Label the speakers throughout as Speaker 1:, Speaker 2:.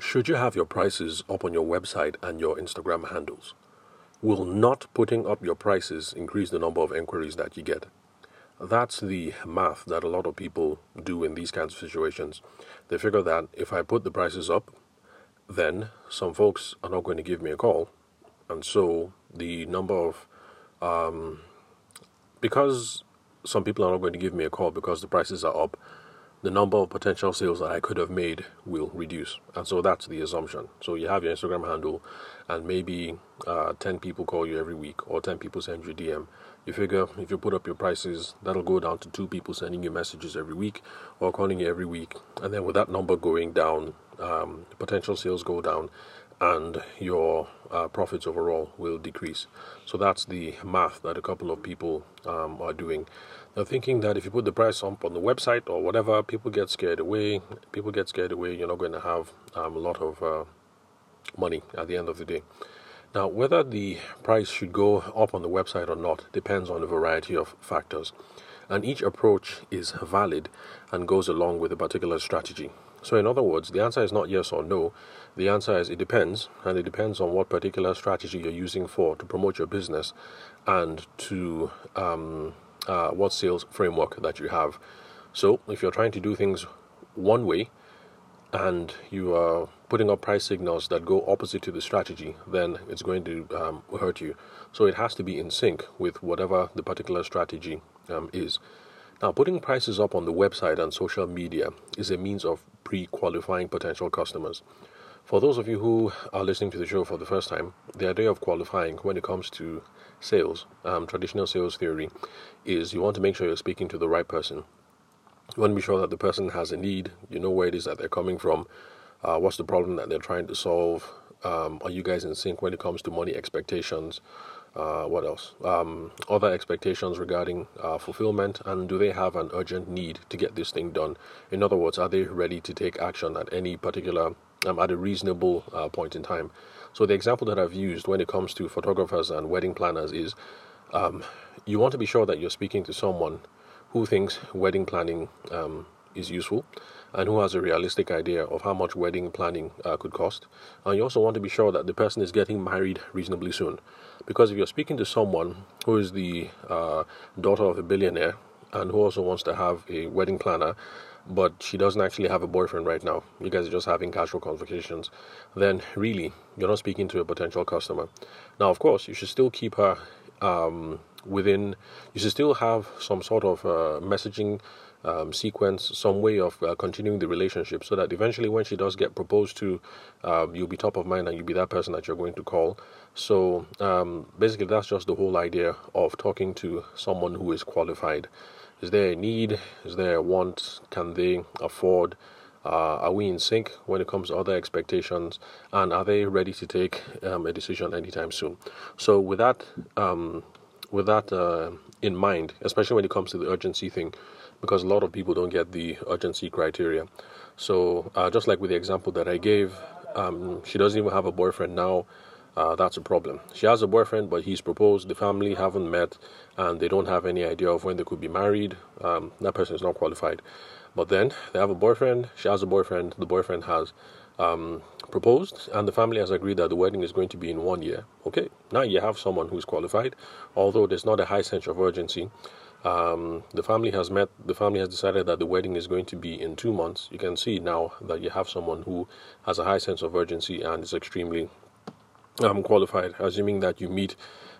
Speaker 1: should you have your prices up on your website and your Instagram handles? Will not putting up your prices increase the number of inquiries that you get? That's the math that a lot of people do in these kinds of situations. They figure that if I put the prices up, then some folks are not going to give me a call. And so the number of, um, because some people are not going to give me a call because the prices are up, the number of potential sales that I could have made will reduce. And so that's the assumption. So you have your Instagram handle, and maybe uh, 10 people call you every week, or 10 people send you a DM. You figure if you put up your prices, that'll go down to two people sending you messages every week or calling you every week. And then with that number going down, um, potential sales go down, and your uh, profits overall will decrease. So that's the math that a couple of people um, are doing. They're thinking that if you put the price up on the website or whatever, people get scared away. People get scared away. You're not going to have um, a lot of uh, money at the end of the day. Now, whether the price should go up on the website or not depends on a variety of factors, and each approach is valid and goes along with a particular strategy. So, in other words, the answer is not yes or no. The answer is it depends, and it depends on what particular strategy you're using for to promote your business and to um, uh, what sales framework that you have. So, if you're trying to do things one way and you are putting up price signals that go opposite to the strategy, then it's going to um, hurt you. So, it has to be in sync with whatever the particular strategy um, is. Now, putting prices up on the website and social media is a means of pre qualifying potential customers. For those of you who are listening to the show for the first time, the idea of qualifying when it comes to sales, um, traditional sales theory, is you want to make sure you're speaking to the right person. You want to be sure that the person has a need, you know where it is that they're coming from, uh, what's the problem that they're trying to solve, um, are you guys in sync when it comes to money expectations? Uh, what else? Um, other expectations regarding uh, fulfillment, and do they have an urgent need to get this thing done? In other words, are they ready to take action at any particular, um, at a reasonable uh, point in time? So, the example that I've used when it comes to photographers and wedding planners is um, you want to be sure that you're speaking to someone who thinks wedding planning um, is useful and who has a realistic idea of how much wedding planning uh, could cost. And you also want to be sure that the person is getting married reasonably soon. Because if you're speaking to someone who is the uh, daughter of a billionaire and who also wants to have a wedding planner, but she doesn't actually have a boyfriend right now, you guys are just having casual conversations, then really, you're not speaking to a potential customer. Now, of course, you should still keep her um, within, you should still have some sort of uh, messaging um, sequence, some way of uh, continuing the relationship so that eventually when she does get proposed to, uh, you'll be top of mind and you'll be that person that you're going to call. So um, basically, that's just the whole idea of talking to someone who is qualified. Is there a need? Is there a want? Can they afford? Uh, are we in sync when it comes to other expectations? And are they ready to take um, a decision anytime soon? So, with that, um, with that uh, in mind, especially when it comes to the urgency thing, because a lot of people don't get the urgency criteria. So, uh, just like with the example that I gave, um, she doesn't even have a boyfriend now. Uh, that's a problem. She has a boyfriend, but he's proposed. The family haven't met, and they don't have any idea of when they could be married. Um, that person is not qualified. But then they have a boyfriend. She has a boyfriend. The boyfriend has um, proposed, and the family has agreed that the wedding is going to be in one year. Okay, now you have someone who's qualified, although there's not a high sense of urgency. Um, the family has met, the family has decided that the wedding is going to be in two months. You can see now that you have someone who has a high sense of urgency and is extremely um, qualified, assuming that you meet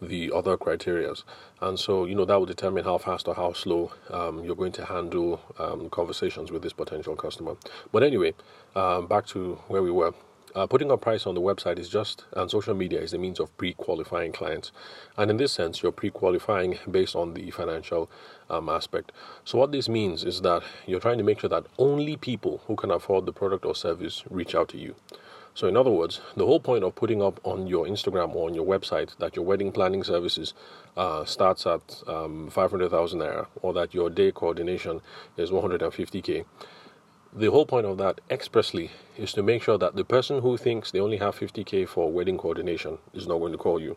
Speaker 1: the other criterias. And so, you know, that will determine how fast or how slow um, you're going to handle um, conversations with this potential customer. But anyway, um, back to where we were. Uh, putting a price on the website is just, and social media is a means of pre qualifying clients. And in this sense, you're pre qualifying based on the financial um, aspect. So, what this means is that you're trying to make sure that only people who can afford the product or service reach out to you. So, in other words, the whole point of putting up on your Instagram or on your website that your wedding planning services uh, starts at um, 500,000 naira or that your day coordination is 150k the whole point of that expressly is to make sure that the person who thinks they only have 50k for wedding coordination is not going to call you,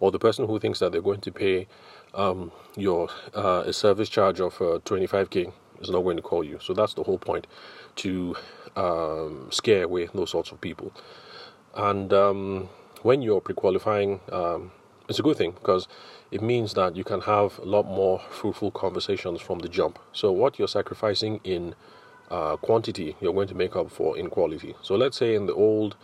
Speaker 1: or the person who thinks that they're going to pay um, your uh, a service charge of uh, 25k is not going to call you. So that's the whole point to um, scare away those sorts of people. And um, when you're pre-qualifying, um, it's a good thing because it means that you can have a lot more fruitful conversations from the jump. So what you're sacrificing in uh, quantity, you're going to make up for in quality. So let's say in the old,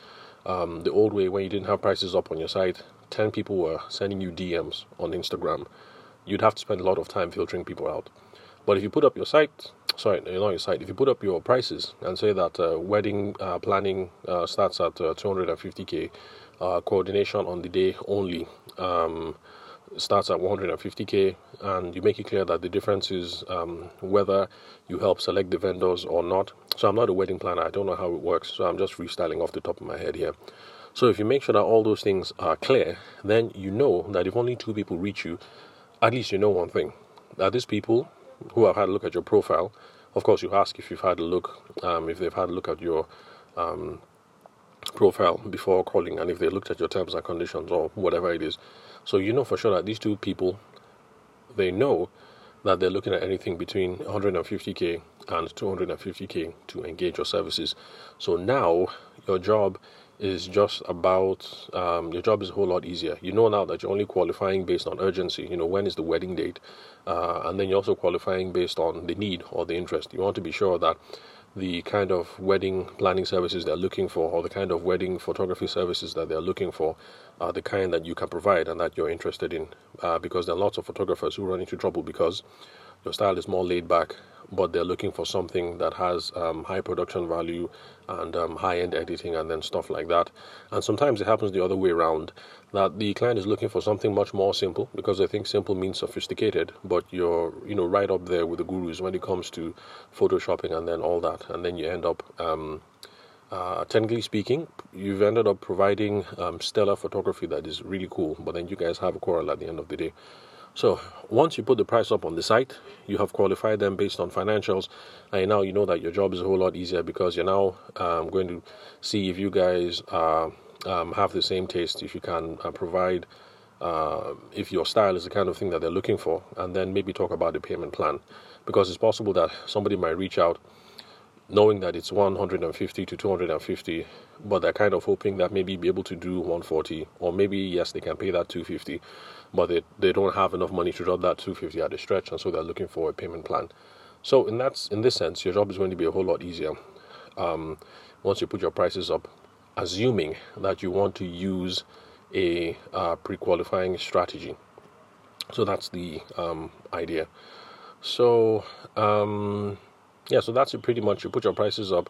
Speaker 1: um, the old way when you didn't have prices up on your site, ten people were sending you DMs on Instagram. You'd have to spend a lot of time filtering people out. But if you put up your site, sorry, not your site, if you put up your prices and say that uh, wedding uh, planning uh, starts at 250k, uh, uh, coordination on the day only um, starts at 150k, and you make it clear that the difference is um, whether you help select the vendors or not. So I'm not a wedding planner, I don't know how it works, so I'm just freestyling off the top of my head here. So if you make sure that all those things are clear, then you know that if only two people reach you, at least you know one thing that these people who have had a look at your profile. Of course, you ask if you've had a look, um, if they've had a look at your um, profile before calling, and if they looked at your terms and conditions or whatever it is. So you know for sure that these two people, they know that they're looking at anything between 150k and 250k to engage your services. So now your job is just about um, your job is a whole lot easier. You know now that you're only qualifying based on urgency. You know when is the wedding date, uh, and then you're also qualifying based on the need or the interest. You want to be sure that the kind of wedding planning services they're looking for, or the kind of wedding photography services that they're looking for, are the kind that you can provide and that you're interested in. Uh, because there are lots of photographers who run into trouble because your style is more laid back but they're looking for something that has um, high production value and um, high end editing and then stuff like that. And sometimes it happens the other way around that the client is looking for something much more simple because they think simple means sophisticated, but you're you know right up there with the gurus when it comes to photoshopping and then all that, and then you end up. Um, uh, technically speaking, you've ended up providing um, stellar photography that is really cool, but then you guys have a quarrel at the end of the day. So once you put the price up on the site, you have qualified them based on financials, and now you know that your job is a whole lot easier because you're now um, going to see if you guys uh, um, have the same taste, if you can uh, provide, uh, if your style is the kind of thing that they're looking for, and then maybe talk about the payment plan, because it's possible that somebody might reach out knowing that it's 150 to 250 but they're kind of hoping that maybe be able to do 140 or maybe yes they can pay that 250 but they, they don't have enough money to drop that 250 at a stretch and so they're looking for a payment plan. So in that in this sense your job is going to be a whole lot easier. Um, once you put your prices up assuming that you want to use a uh, pre-qualifying strategy. So that's the um, idea. So um, yeah, so that's it pretty much. You put your prices up.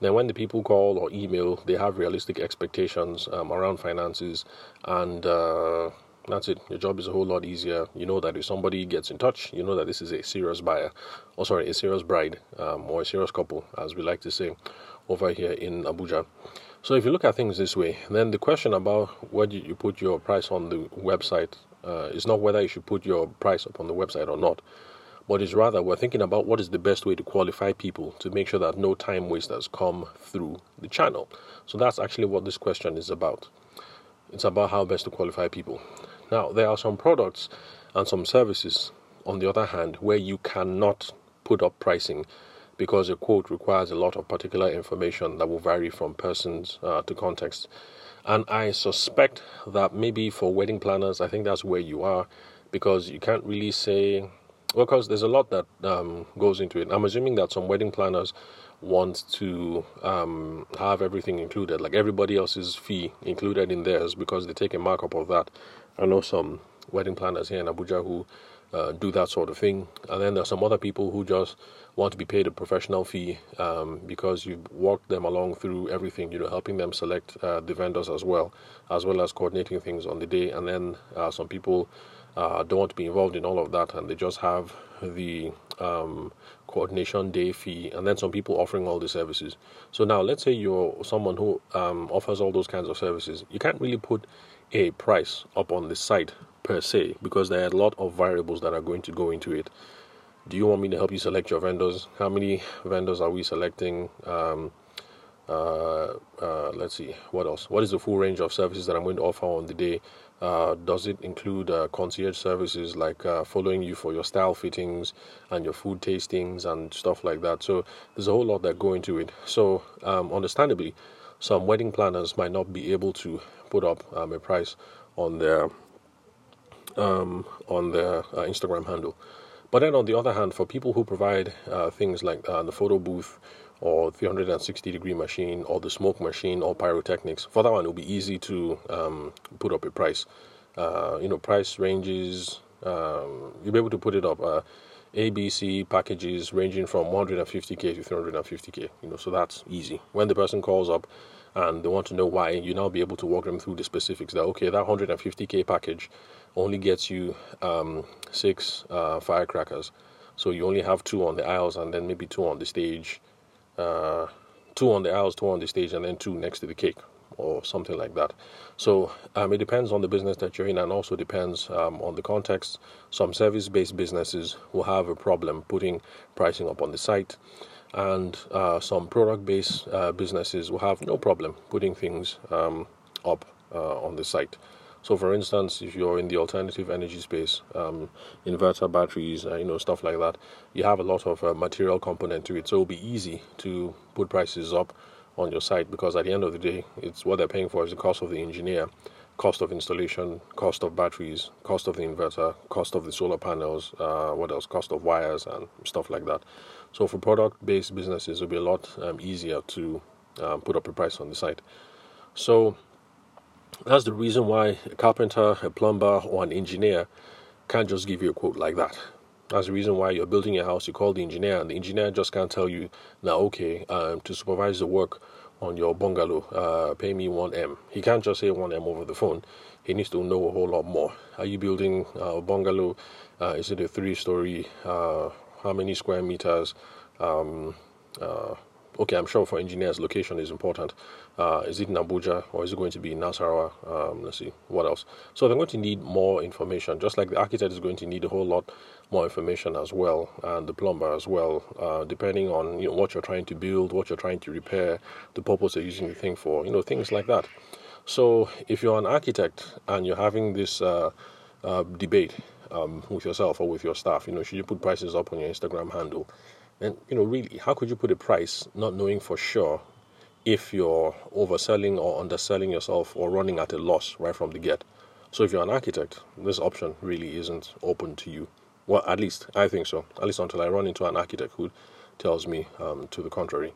Speaker 1: Then when the people call or email, they have realistic expectations um, around finances, and uh, that's it. Your job is a whole lot easier. You know that if somebody gets in touch, you know that this is a serious buyer, or sorry, a serious bride, um, or a serious couple, as we like to say over here in Abuja. So if you look at things this way, then the question about whether you put your price on the website uh, is not whether you should put your price up on the website or not but it's rather we're thinking about what is the best way to qualify people to make sure that no time wasters come through the channel. So that's actually what this question is about. It's about how best to qualify people. Now, there are some products and some services, on the other hand, where you cannot put up pricing because a quote requires a lot of particular information that will vary from persons uh, to context. And I suspect that maybe for wedding planners, I think that's where you are because you can't really say well, because there's a lot that um, goes into it. I'm assuming that some wedding planners want to um, have everything included, like everybody else's fee included in theirs, because they take a markup of that. I know some wedding planners here in Abuja who uh, do that sort of thing, and then there's some other people who just want to be paid a professional fee um, because you've walked them along through everything, you know, helping them select uh, the vendors as well, as well as coordinating things on the day, and then uh, some people uh, don't want to be involved in all of that and they just have the um, coordination day fee and then some people offering all the services. So now let's say you're someone who um, offers all those kinds of services. You can't really put a price up on the site per se because there are a lot of variables that are going to go into it. Do you want me to help you select your vendors? How many vendors are we selecting? Um, Uh, uh, let's see, what else? What is the full range of services that I'm going to offer on the day? Uh, does it include uh, concierge services like uh, following you for your style fittings and your food tastings and stuff like that? So there's a whole lot that go into it. So um, understandably, some wedding planners might not be able to put up um, a price on their um, on their uh, Instagram handle. But then on the other hand, for people who provide uh, things like uh, the photo booth or 360 degree machine or the smoke machine or pyrotechnics, for that one, it'll be easy to um, put up a price. Uh, you know, price ranges, um, you'll be able to put it up. Uh, ABC packages ranging from 150k to 350k. You know, so that's easy. When the person calls up and they want to know why, you now be able to walk them through the specifics. That okay, that 150k package only gets you um, six uh, firecrackers, so you only have two on the aisles and then maybe two on the stage, uh, two on the aisles, two on the stage, and then two next to the cake or something like that. So um, it depends on the business that you're in, and also depends um, on the context. Some service-based businesses will have a problem putting pricing up on the site, and uh, some product-based uh, businesses will have no problem putting things um, up uh, on the site. So, for instance, if you're in the alternative energy space, um, inverter batteries, uh, you know, stuff like that, you have a lot of uh, material component to it. So it'll be easy to put prices up on your site because at the end of the day, it's what they're paying for is the cost of the engineer, cost of installation, cost of batteries, cost of the inverter, cost of the solar panels, uh, what else, cost of wires and stuff like that. So for product-based businesses, it'll be a lot um, easier to um, put up a price on the site. So that's the reason why a carpenter, a plumber, or an engineer can't just give you a quote like that. That's the reason why you're building your house. You call the engineer, and the engineer just can't tell you now. Okay, um, to supervise the work on your bungalow, uh, pay me one m. He can't just say one m over the phone. He needs to know a whole lot more. Are you building a bungalow? Uh, is it a three-story? Uh, how many square meters? Um, uh, okay, I'm sure for engineers, location is important. Uh, is it in Abuja or is it going to be in Nasarawa? Um, let's see, what else? So they're going to need more information, just like the architect is going to need a whole lot more information as well, and the plumber as well, uh, depending on you know what you're trying to build, what you're trying to repair, the purpose they're using the thing for, you know, things like that. So if you're an architect and you're having this uh, uh debate um, with yourself or with your staff, you know, should you put prices up on your Instagram handle? And you know, really, how could you put a price not knowing for sure if you're overselling or underselling yourself or running at a loss right from the get? So if you're an architect, this option really isn't open to you. Well, at least I think so. At least until I run into an architect who tells me um, to the contrary.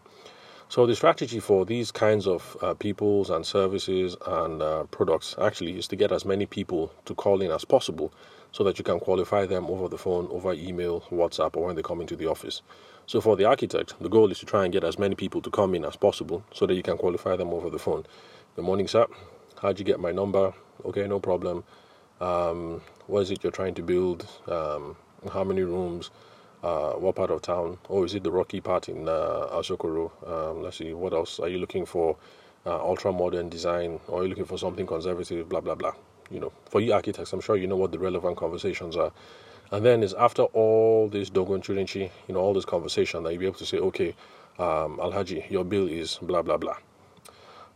Speaker 1: So the strategy for these kinds of uh, peoples and services and uh, products actually is to get as many people to call in as possible so that you can qualify them over the phone, over email, WhatsApp, or when they come into the office. So for the architect, the goal is to try and get as many people to come in as possible so that you can qualify them over the phone. Good morning, sir. How'd you get my number? Okay, no problem. Um, what is it you're trying to build? Um, how many rooms? Uh, what part of town? Oh, is it the rocky part in uh, Asokoro? Um, let's see, what else? Are you looking for uh, ultra modern design or are you looking for something conservative? Blah, blah, blah. You know, for you architects, I'm sure you know what the relevant conversations are. And then it's after all this Dogon Turanci, you know, all this conversation that you'll be able to say, okay, um, Alhaji, your bill is blah, blah, blah.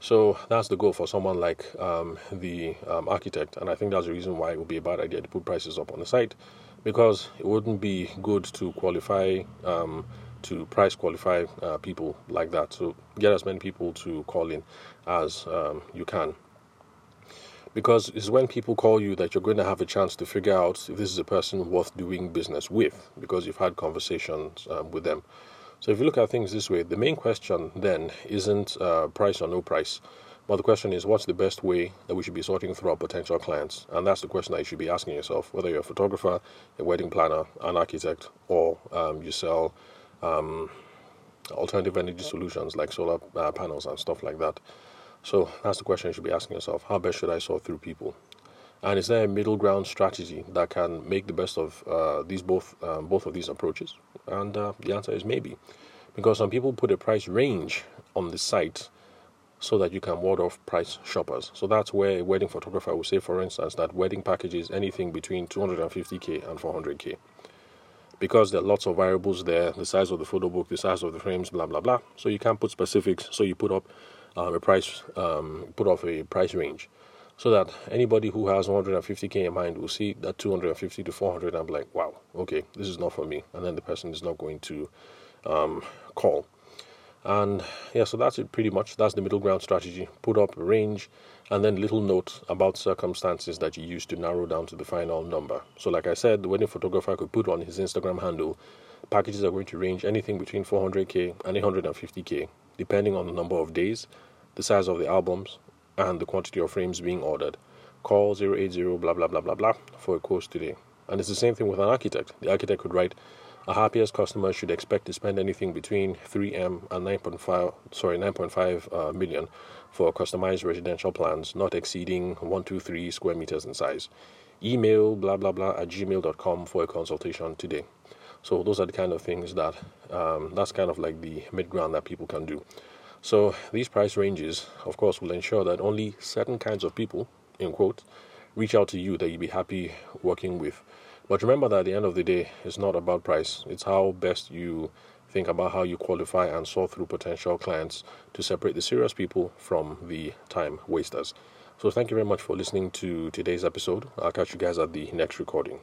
Speaker 1: So that's the goal for someone like um, the um, architect, and I think that's the reason why it would be a bad idea to put prices up on the site, because it wouldn't be good to qualify um, to price qualify uh, people like that. So get as many people to call in as um, you can, because it's when people call you that you're going to have a chance to figure out if this is a person worth doing business with, because you've had conversations um, with them. So if you look at things this way, the main question then isn't uh, price or no price, but the question is what's the best way that we should be sorting through our potential clients? And that's the question that you should be asking yourself, whether you're a photographer, a wedding planner, an architect, or um, you sell um, alternative energy solutions like solar uh, panels and stuff like that. So that's the question you should be asking yourself. How best should I sort through people? And is there a middle ground strategy that can make the best of uh, these both um, both of these approaches? And uh, the answer is maybe, because some people put a price range on the site so that you can ward off price shoppers. So that's where a wedding photographer will say, for instance, that wedding packages anything between 250k and 400k. because there are lots of variables there the size of the photo book, the size of the frames, blah, blah, blah. So you can't put specifics. So you put up um, a price, um, put off a price range so that anybody who has 150k in mind will see that 250 to 400 and be like, wow, okay, this is not for me. And then the person is not going to um, call. And yeah, so that's it pretty much. That's the middle ground strategy. Put up a range and then little note about circumstances that you use to narrow down to the final number. So, like I said, the wedding photographer could put on his Instagram handle packages are going to range anything between 400k and 850k, depending on the number of days, the size of the albums, and the quantity of frames being ordered. Call 080 blah blah blah blah blah for a quote today. And it's the same thing with an architect. The architect could write a happiest customer should expect to spend anything between 3M and 9.5 sorry 9.5 uh, million for customized residential plans not exceeding 123 square meters in size. Email blah blah blah at gmail.com for a consultation today. So those are the kind of things that um, that's kind of like the mid ground that people can do. So these price ranges, of course, will ensure that only certain kinds of people, in quote, reach out to you that you'd be happy working with. But remember that at the end of the day, it's not about price. It's how best you think about how you qualify and sort through potential clients to separate the serious people from the time wasters. So thank you very much for listening to today's episode. I'll catch you guys at the next recording.